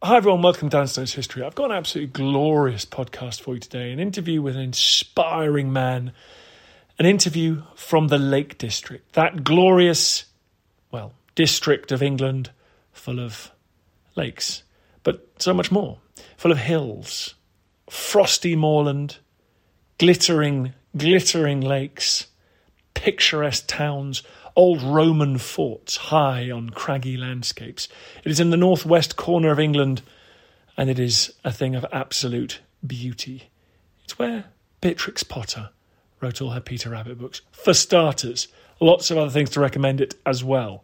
Hi everyone, welcome to Dan Snow's History. I've got an absolutely glorious podcast for you today. An interview with an inspiring man. An interview from the Lake District. That glorious, well, district of England full of lakes. But so much more. Full of hills, frosty moorland, glittering, glittering lakes, picturesque towns, old Roman forts high on craggy landscapes. It is in the northwest corner of England, and it is a thing of absolute beauty. It's where Beatrix Potter wrote all her Peter Rabbit books. For starters, lots of other things to recommend it as well.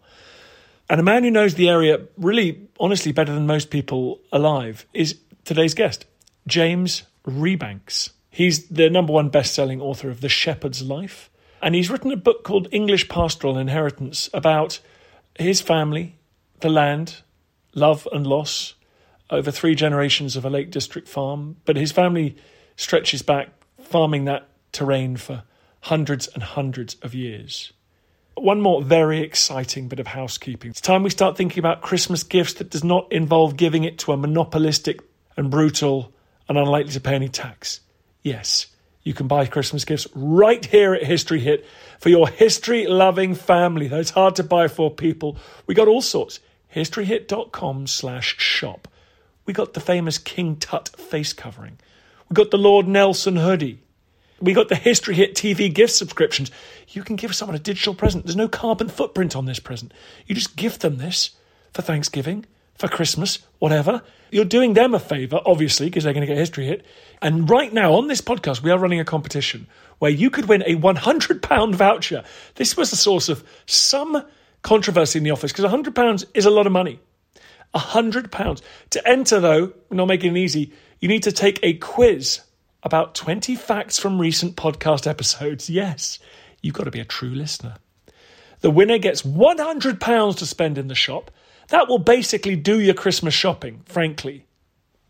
And a man who knows the area really, honestly, better than most people alive is today's guest, James Rebanks. He's the number one best selling author of The Shepherd's Life. And he's written a book called English Pastoral Inheritance about his family, the land, love and loss over three generations of a Lake District farm. But his family stretches back, farming that terrain for hundreds and hundreds of years. One more very exciting bit of housekeeping. It's time we start thinking about Christmas gifts that does not involve giving it to a monopolistic and brutal and unlikely to pay any tax. Yes, you can buy Christmas gifts right here at History Hit for your history loving family. That's hard to buy for people. We got all sorts. Historyhit.com slash shop. We got the famous King Tut face covering. We got the Lord Nelson hoodie. We got the History Hit TV gift subscriptions. You can give someone a digital present. There's no carbon footprint on this present. You just gift them this for Thanksgiving, for Christmas, whatever. You're doing them a favour, obviously, because they're going to get a History Hit. And right now on this podcast, we are running a competition where you could win a £100 voucher. This was the source of some controversy in the office because £100 is a lot of money. £100. To enter, though, not making it easy, you need to take a quiz about 20 facts from recent podcast episodes. Yes, you've got to be a true listener. The winner gets £100 to spend in the shop. That will basically do your Christmas shopping, frankly.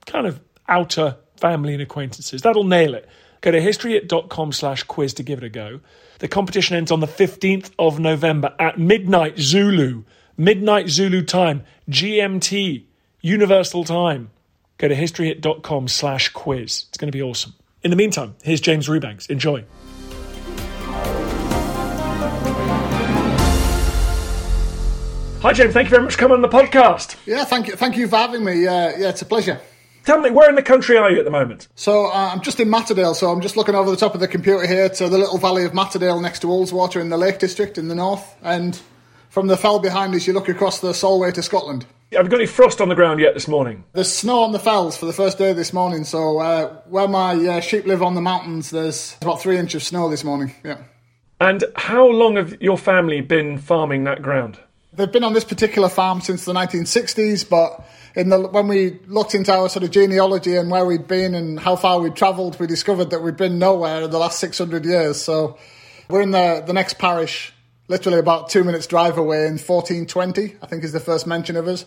Kind of outer family and acquaintances. That'll nail it. Go to historyhit.com slash quiz to give it a go. The competition ends on the 15th of November at midnight Zulu. Midnight Zulu time. GMT. Universal time. Go to historyhit.com slash quiz. It's going to be awesome. In the meantime, here's James Rebanks. Enjoy. Hi, James. Thank you very much for coming on the podcast. Yeah, thank you, thank you for having me. Uh, yeah, it's a pleasure. Tell me, where in the country are you at the moment? So uh, I'm just in Matterdale, so I'm just looking over the top of the computer here to the little valley of Matterdale next to Ullswater in the Lake District in the north, and from the fell behind us, you look across the Solway to Scotland. Have you got any frost on the ground yet this morning? There's snow on the fells for the first day this morning, so uh, where my uh, sheep live on the mountains, there's about three inches of snow this morning. Yeah. And how long have your family been farming that ground? They've been on this particular farm since the 1960s, but in the, when we looked into our sort of genealogy and where we'd been and how far we'd travelled, we discovered that we'd been nowhere in the last 600 years. So we're in the, the next parish, literally about two minutes drive away in 1420, I think is the first mention of us.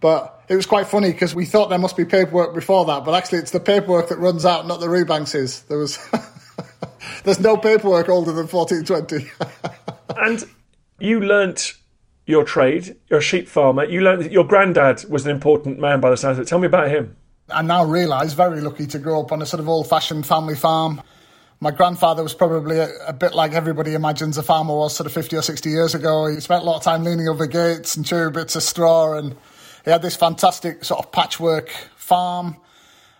But it was quite funny because we thought there must be paperwork before that, but actually it's the paperwork that runs out, not the Rebankses. There was, there's no paperwork older than 1420. and you learnt your trade, you're a sheep farmer. You learned that your granddad was an important man by the sounds of it. Tell me about him. I now realise, very lucky to grow up on a sort of old fashioned family farm My grandfather was probably a, a, bit like everybody imagines a farmer was sort of 50 or 60 years ago. He spent a lot of time leaning over gates and chewing bits of straw, and he had this fantastic sort of patchwork farm.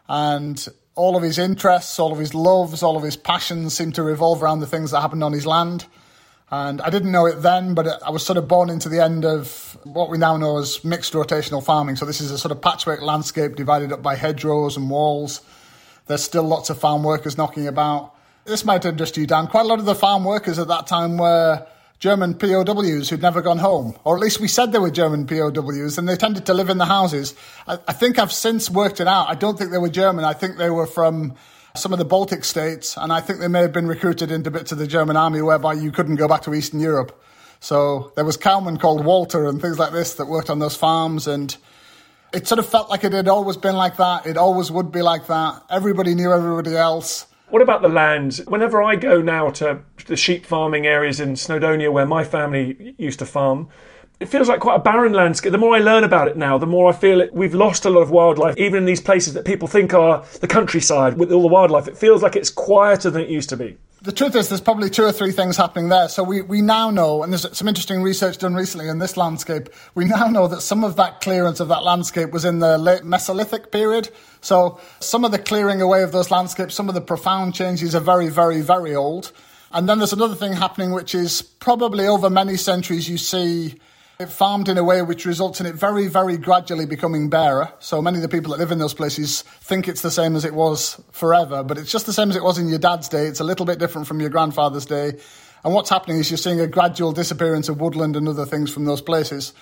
And all of his interests, all of his loves, all of his passions seemed to revolve around the things that happened on his land. And I didn't know it then, but I was sort of born into the end of what we now know as mixed rotational farming. So this is a sort of patchwork landscape divided up by hedgerows and walls. There's still lots of farm workers knocking about this might interest you, Dan. Quite a lot of the farm workers at that time were German POWs who'd never gone home, or at least we said they were German POWs, and they tended to live in the houses. I, I think I've since worked it out. I don't think they were German. I think they were from some of the Baltic states, and I think they may have been recruited into bits of the German army whereby you couldn't go back to Eastern Europe. So there was cowmen called Walter and things like this that worked on those farms, and it sort of felt like it had always been like that. It always would be like that. Everybody knew everybody else. What about the land? Whenever I go now to the sheep farming areas in Snowdonia where my family used to farm, it feels like quite a barren landscape. The more I learn about it now, the more I feel it, we've lost a lot of wildlife, even in these places that people think are the countryside with all the wildlife. It feels like it's quieter than it used to be the truth is, there's probably two or three things happening there. So we, we now know, and there's some interesting research done recently in this landscape, we now know that some of that clearance of that landscape was in the late Mesolithic period. So some of the clearing away of those landscapes, some of the profound changes are very, very, very old. And then there's another thing happening, which is probably over many centuries, you see farmed in a way which results in it very, very gradually becoming barer. So many of the people that live in those places think it's the same as it was forever, but it's just the same as it was in your dad's day. It's a little bit different from your grandfather's day. And what's happening is you're seeing a gradual disappearance of woodland and other things from those places.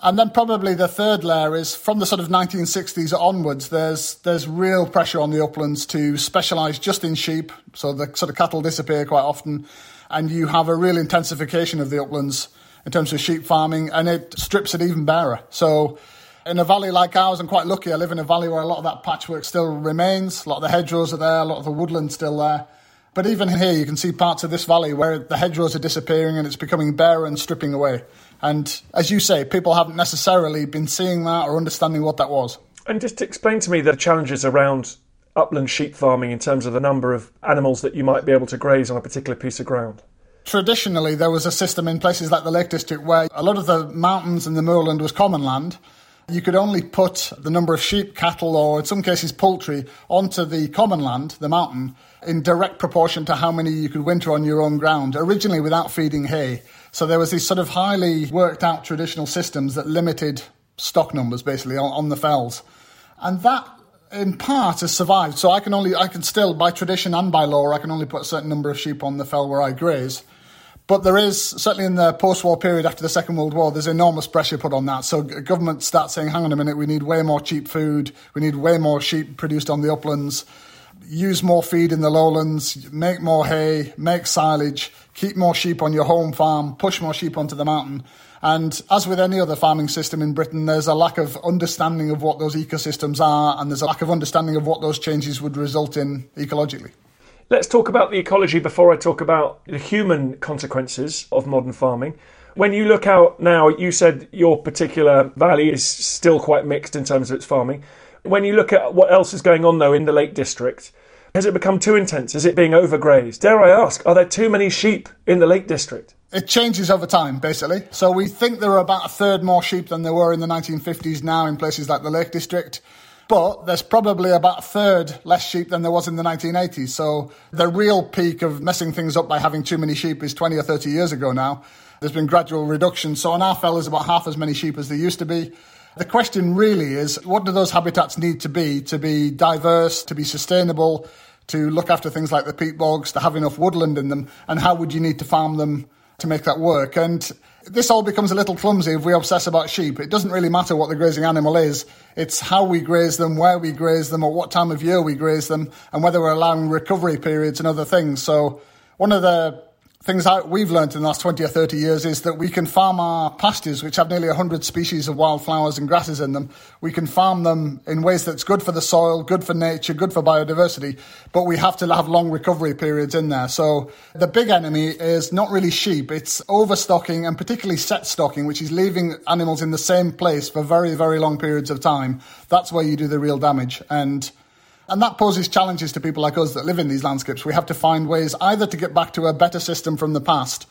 And then probably the third layer is from the sort of 1960s onwards, there's, there's real pressure on the uplands to specialise just in sheep. So the sort of cattle disappear quite often. And you have a real intensification of the uplands in terms of sheep farming, and it strips it even barer. So, in a valley like ours, I'm quite lucky. I live in a valley where a lot of that patchwork still remains. A lot of the hedgerows are there, a lot of the woodland's still there. But even here, you can see parts of this valley where the hedgerows are disappearing and it's becoming bare and stripping away. And as you say, people haven't necessarily been seeing that or understanding what that was. And just explain to me the challenges around upland sheep farming in terms of the number of animals that you might be able to graze on a particular piece of ground traditionally there was a system in places like the Lake District where a lot of the mountains and the moorland was common land. You could only put the number of sheep, cattle, or in some cases poultry onto the common land, the mountain, in direct proportion to how many you could winter on your own ground, originally without feeding hay. So there was these sort of highly worked out traditional systems that limited stock numbers basically on, on the fells. And that in part has survived. So I can only, I can still, by tradition and by law, I can only put a certain number of sheep on the fell where I graze. But there is, certainly in the post war period after the Second World War, there's enormous pressure put on that. So government starts saying, hang on a minute, we need way more cheap food, we need way more sheep produced on the uplands, use more feed in the lowlands, make more hay, make silage, keep more sheep on your home farm, push more sheep onto the mountain. And as with any other farming system in Britain, there's a lack of understanding of what those ecosystems are, and there's a lack of understanding of what those changes would result in ecologically. Let's talk about the ecology before I talk about the human consequences of modern farming. When you look out now, you said your particular valley is still quite mixed in terms of its farming. When you look at what else is going on, though, in the Lake District, has it become too intense? Is it being overgrazed? Dare I ask, are there too many sheep in the Lake District? It changes over time, basically. So we think there are about a third more sheep than there were in the 1950s now in places like the Lake District. But there's probably about a third less sheep than there was in the 1980s. So the real peak of messing things up by having too many sheep is 20 or 30 years ago now. There's been gradual reduction. So on our fell, there's about half as many sheep as there used to be. The question really is what do those habitats need to be to be diverse, to be sustainable, to look after things like the peat bogs, to have enough woodland in them, and how would you need to farm them to make that work? And this all becomes a little clumsy if we obsess about sheep. It doesn't really matter what the grazing animal is. It's how we graze them, where we graze them, or what time of year we graze them, and whether we're allowing recovery periods and other things. So one of the things that we've learned in the last 20 or 30 years is that we can farm our pastures, which have nearly 100 species of wildflowers and grasses in them. We can farm them in ways that's good for the soil, good for nature, good for biodiversity, but we have to have long recovery periods in there. So the big enemy is not really sheep, it's overstocking and particularly set stocking, which is leaving animals in the same place for very, very long periods of time. That's where you do the real damage. And And that poses challenges to people like us that live in these landscapes. We have to find ways either to get back to a better system from the past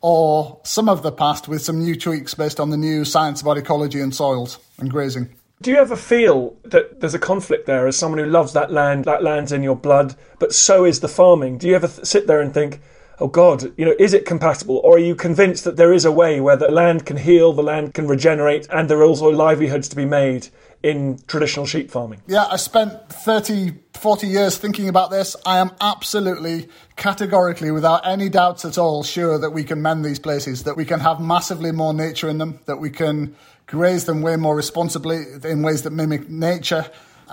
or some of the past with some new tweaks based on the new science about ecology and soils and grazing. Do you ever feel that there's a conflict there as someone who loves that land, that land's in your blood, but so is the farming? Do you ever th- sit there and think, oh God, you know, is it compatible? Or are you convinced that there is a way where the land can heal, the land can regenerate, and there are also livelihoods to be made in traditional sheep farming? Yeah, I spent 30, 40 years thinking about this. I am absolutely, categorically, without any doubts at all, sure that we can mend these places, that we can have massively more nature in them, that we can graze them way more responsibly in ways that mimic nature,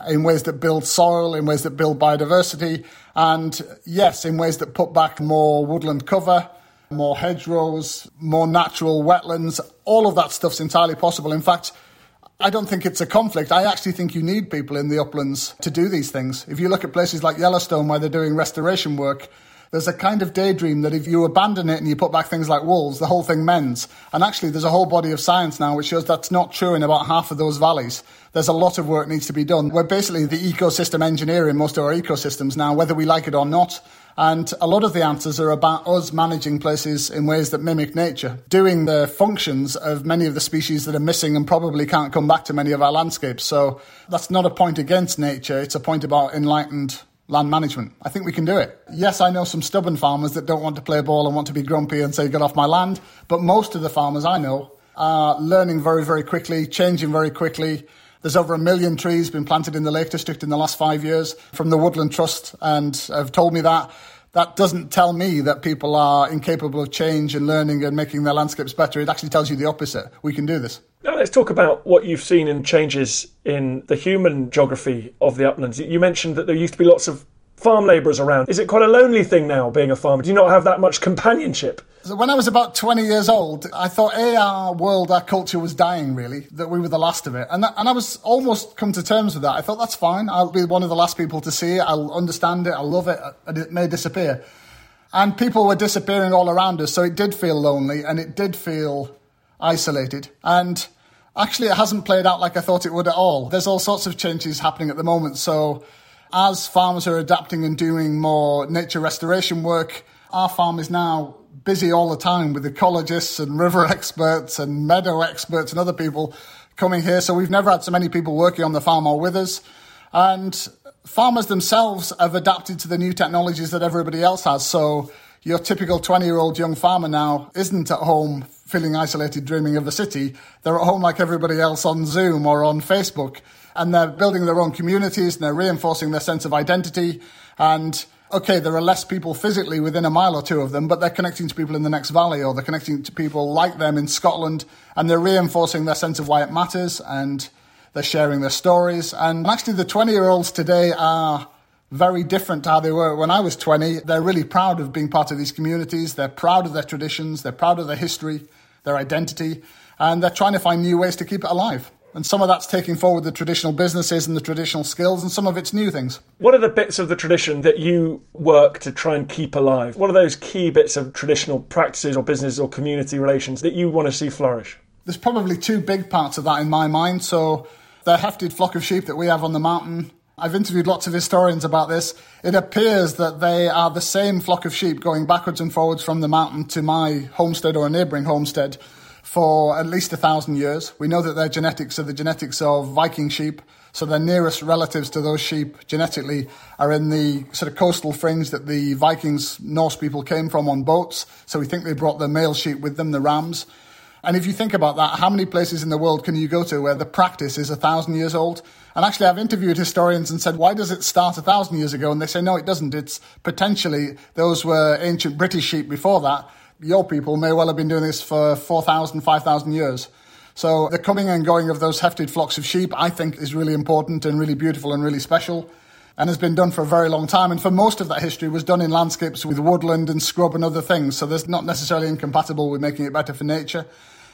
in ways that build soil, in ways that build biodiversity, and yes, in ways that put back more woodland cover, more hedgerows, more natural wetlands. All of that stuff's entirely possible. In fact, I don't think it's a conflict. I actually think you need people in the uplands to do these things. If you look at places like Yellowstone where they're doing restoration work, there's a kind of daydream that if you abandon it and you put back things like wolves, the whole thing mends. And actually, there's a whole body of science now which shows that's not true in about half of those valleys. There's a lot of work needs to be done. We're basically the ecosystem engineer in most of our ecosystems now, whether we like it or not. And a lot of the answers are about us managing places in ways that mimic nature, doing the functions of many of the species that are missing and probably can't come back to many of our landscapes. So that's not a point against nature, it's a point about enlightened land management. I think we can do it. Yes, I know some stubborn farmers that don't want to play ball and want to be grumpy and say, get off my land. But most of the farmers I know are learning very, very quickly, changing very quickly. There's over a million trees been planted in the Lake District in the last five years from the Woodland Trust and have told me that. That doesn't tell me that people are incapable of change and learning and making their landscapes better. It actually tells you the opposite. We can do this. Now let's talk about what you've seen in changes in the human geography of the uplands. You mentioned that there used to be lots of farm labourers around. Is it quite a lonely thing now being a farmer? Do you not have that much companionship? When I was about 20 years old, I thought, our world, our culture was dying, really, that we were the last of it. And, that, and I was almost come to terms with that. I thought, that's fine. I'll be one of the last people to see it. I'll understand it. I'll love it. Uh, and it may disappear. And people were disappearing all around us. So it did feel lonely and it did feel isolated. And actually, it hasn't played out like I thought it would at all. There's all sorts of changes happening at the moment. So as farmers are adapting and doing more nature restoration work, our farm is now busy all the time with ecologists and river experts and meadow experts and other people coming here. So we've never had so many people working on the farm or with us. And farmers themselves have adapted to the new technologies that everybody else has. So your typical 20 year old young farmer now isn't at home feeling isolated, dreaming of the city. They're at home like everybody else on Zoom or on Facebook. And they're building their own communities and they're reinforcing their sense of identity. And okay, there are less people physically within a mile or two of them, but they're connecting to people in the next valley or they're connecting to people like them in Scotland and they're reinforcing their sense of why it matters and they're sharing their stories. And actually, the 20 year olds today are very different to how they were when I was 20. They're really proud of being part of these communities. They're proud of their traditions. They're proud of their history, their identity, and they're trying to find new ways to keep it alive. And some of that's taking forward the traditional businesses and the traditional skills, and some of it's new things. What are the bits of the tradition that you work to try and keep alive? What are those key bits of traditional practices or business or community relations that you want to see flourish? There's probably two big parts of that in my mind. So, the hefted flock of sheep that we have on the mountain I've interviewed lots of historians about this. It appears that they are the same flock of sheep going backwards and forwards from the mountain to my homestead or a neighbouring homestead for at least a thousand years. We know that their genetics are the genetics of Viking sheep, so their nearest relatives to those sheep genetically are in the sort of coastal fringe that the Vikings, Norse people came from on boats. So we think they brought the male sheep with them, the rams. And if you think about that, how many places in the world can you go to where the practice is a thousand years old? And actually, I've interviewed historians and said, why does it start a thousand years ago? And they say, no, it doesn't. It's potentially those were ancient British sheep before that. Your people may well have been doing this for 4,000, 5,000 years. So the coming and going of those hefted flocks of sheep, I think, is really important and really beautiful and really special and has been done for a very long time. And for most of that history was done in landscapes with woodland and scrub and other things. So there's not necessarily incompatible with making it better for nature.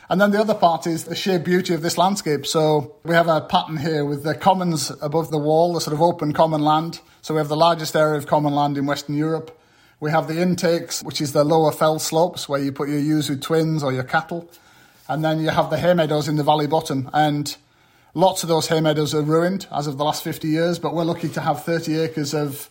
And then the other part is the sheer beauty of this landscape. So we have a pattern here with the commons above the wall, the sort of open common land. So we have the largest area of common land in Western Europe. We have the intakes, which is the lower fell slopes where you put your with twins or your cattle. And then you have the hay meadows in the valley bottom. And Lots of those hay meadows are ruined as of the last 50 years, but we're lucky to have 30 acres of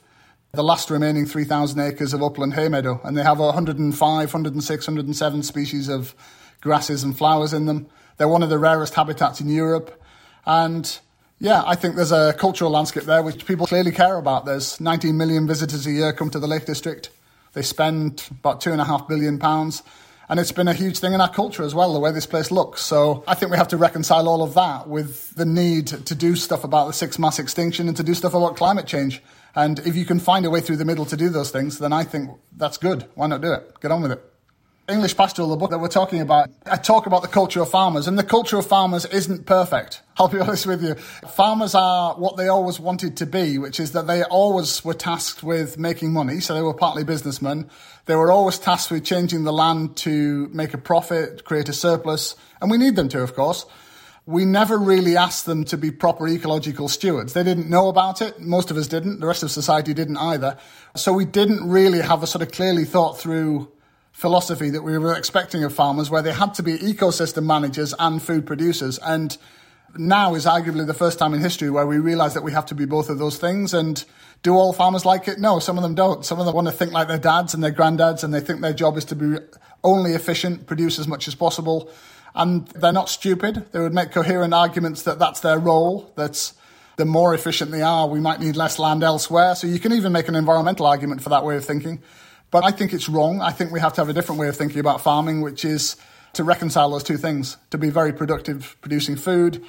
the last remaining 3,000 acres of upland hay meadow, and they have 105, 106, 107 species of grasses and flowers in them. They're one of the rarest habitats in Europe, and yeah, I think there's a cultural landscape there which people clearly care about. There's 19 million visitors a year come to the Lake District. They spend about two and a half billion pounds. And it's been a huge thing in our culture as well, the way this place looks. So I think we have to reconcile all of that with the need to do stuff about the sixth mass extinction and to do stuff about climate change. And if you can find a way through the middle to do those things, then I think that's good. Why not do it? Get on with it. English Pastoral, the book that we're talking about, I talk about the culture of farmers, and the culture of farmers isn't perfect. I'll be honest with you. Farmers are what they always wanted to be, which is that they always were tasked with making money, so they were partly businessmen. They were always tasked with changing the land to make a profit, create a surplus, and we need them to, of course. We never really asked them to be proper ecological stewards. They didn't know about it. Most of us didn't. The rest of society didn't either. So we didn't really have a sort of clearly thought through philosophy that we were expecting of farmers, where they had to be ecosystem managers and food producers. And now is arguably the first time in history where we realize that we have to be both of those things. And do all farmers like it? No, some of them don't. Some of them want to think like their dads and their granddads, and they think their job is to be only efficient, produce as much as possible. And they're not stupid. They would make coherent arguments that that's their role, that the more efficient they are, we might need less land elsewhere. So you can even make an environmental argument for that way of thinking. But I think it's wrong. I think we have to have a different way of thinking about farming, which is to reconcile those two things, to be very productive producing food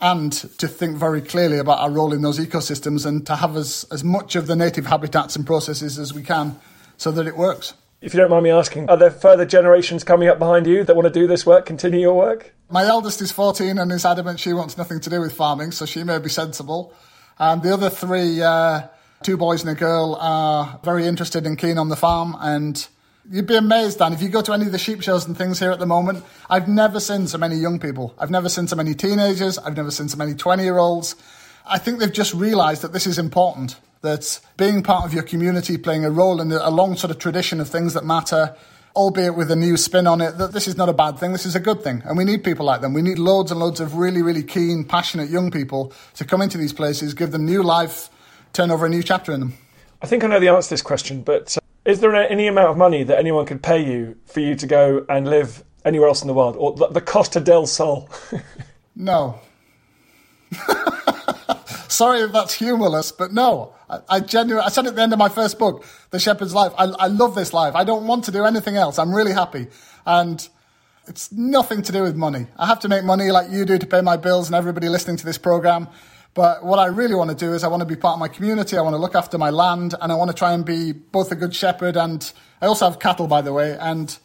and to think very clearly about our role in those ecosystems and to have as, as much of the native habitats and processes as we can so that it works. If you don't mind me asking, are there further generations coming up behind you that want to do this work, continue your work? My eldest is 14 and is adamant she wants nothing to do with farming, so she may be sensible. And the other three, uh, two boys and a girl are very interested and keen on the farm and You'd be amazed, Dan, if you go to any of the sheep shows and things here at the moment. I've never seen so many young people. I've never seen so many teenagers. I've never seen so many 20 year olds. I think they've just realised that this is important, that being part of your community, playing a role in a long sort of tradition of things that matter, albeit with a new spin on it, that this is not a bad thing, this is a good thing. And we need people like them. We need loads and loads of really, really keen, passionate young people to come into these places, give them new life, turn over a new chapter in them. I think I know the answer to this question, but uh, is there any amount of money that anyone could pay you for you to go and live anywhere else in the world, or the Costa del Sol? no. Sorry if that's humorless, but no. I, I genuinely, I said at the end of my first book, The Shepherd's Life, I, I love this life. I don't want to do anything else. I'm really happy. And it's nothing to do with money. I have to make money like you do to pay my bills and everybody listening to this program. But what I really want to do is I want to be part of my community. I want to look after my land and I want to try and be both a good shepherd and I also have cattle, by the way. And,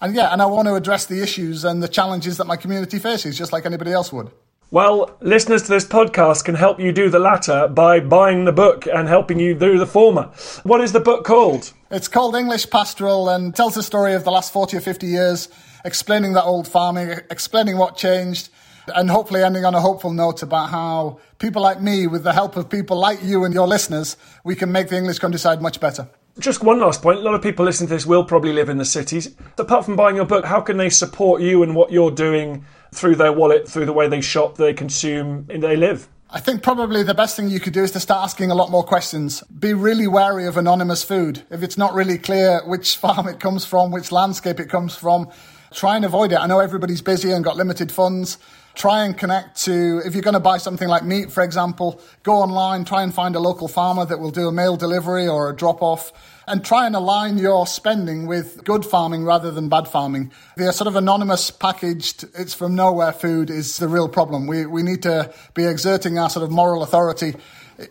and yeah, and I want to address the issues and the challenges that my community faces, just like anybody else would. Well, listeners to this podcast can help you do the latter by buying the book and helping you do the former. What is the book called? It's called English Pastoral and tells the story of the last 40 or 50 years, explaining that old farming, explaining what changed, and hopefully ending on a hopeful note about how people like me, with the help of people like you and your listeners, we can make the English countryside much better. Just one last point. A lot of people listening to this will probably live in the cities. Apart from buying your book, how can they support you and what you're doing through their wallet, through the way they shop, they consume, and they live? I think probably the best thing you could do is to start asking a lot more questions. Be really wary of anonymous food. If it's not really clear which farm it comes from, which landscape it comes from, try and avoid it. I know everybody's busy and got limited funds try and connect to, if you're going to buy something like meat, for example, go online, try and find a local farmer that will do a mail delivery or a drop off, and try and align your spending with good farming rather than bad farming. The sort of anonymous packaged, it's from nowhere food is the real problem. We, we need to be exerting our sort of moral authority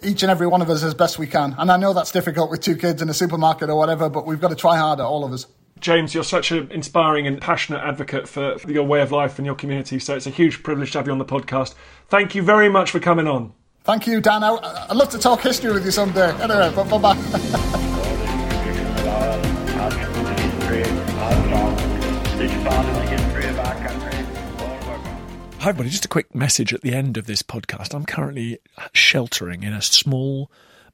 each and every one of us as best we can. And I know that's difficult with two kids in a supermarket or whatever, but we've got to try harder, all of us. James, you're such an inspiring and passionate advocate for, for your way of life and your community. So it's a huge privilege to have you on the podcast. Thank you very much for coming on. Thank you, Dan. I, would love to talk history with you someday. Anyway, bye bye. Hi, everybody. Just a quick message at the end of this podcast. I'm currently sheltering in a small,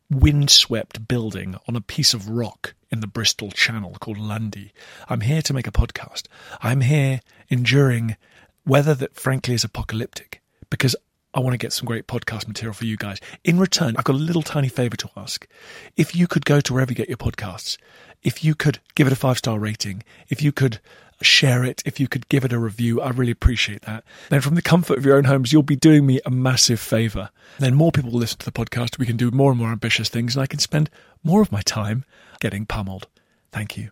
windswept building on a piece of rock in the Bristol Channel called Lundy. I'm here to make a podcast. I'm here enduring weather that frankly is apocalyptic because I want to get some great podcast material for you guys. In return, I've got a little tiny favor to ask. If you could go to wherever you get your podcasts, if you could give it a five star rating, if you could share it, if you could give it a review, I really appreciate that. Then from the comfort of your own homes, you'll be doing me a massive favor. Then more people will listen to the podcast. We can do more and more ambitious things and I can spend more of my time getting pummeled. Thank you.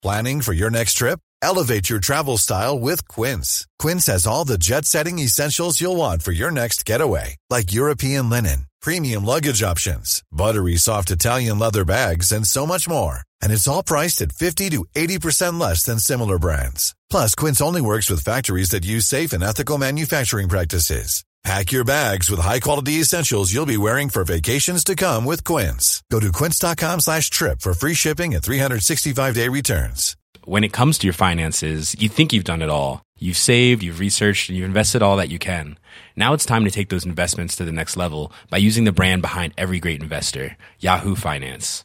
Planning for your next trip? Elevate your travel style with Quince. Quince has all the jet setting essentials you'll want for your next getaway, like European linen, premium luggage options, buttery soft Italian leather bags, and so much more. And it's all priced at 50 to 80% less than similar brands. Plus, Quince only works with factories that use safe and ethical manufacturing practices. Pack your bags with high-quality essentials you'll be wearing for vacations to come with Quince. Go to quince.com slash trip for free shipping and 365-day returns. When it comes to your finances, you think you've done it all. You've saved, you've researched, and you've invested all that you can. Now it's time to take those investments to the next level by using the brand behind every great investor, Yahoo Finance.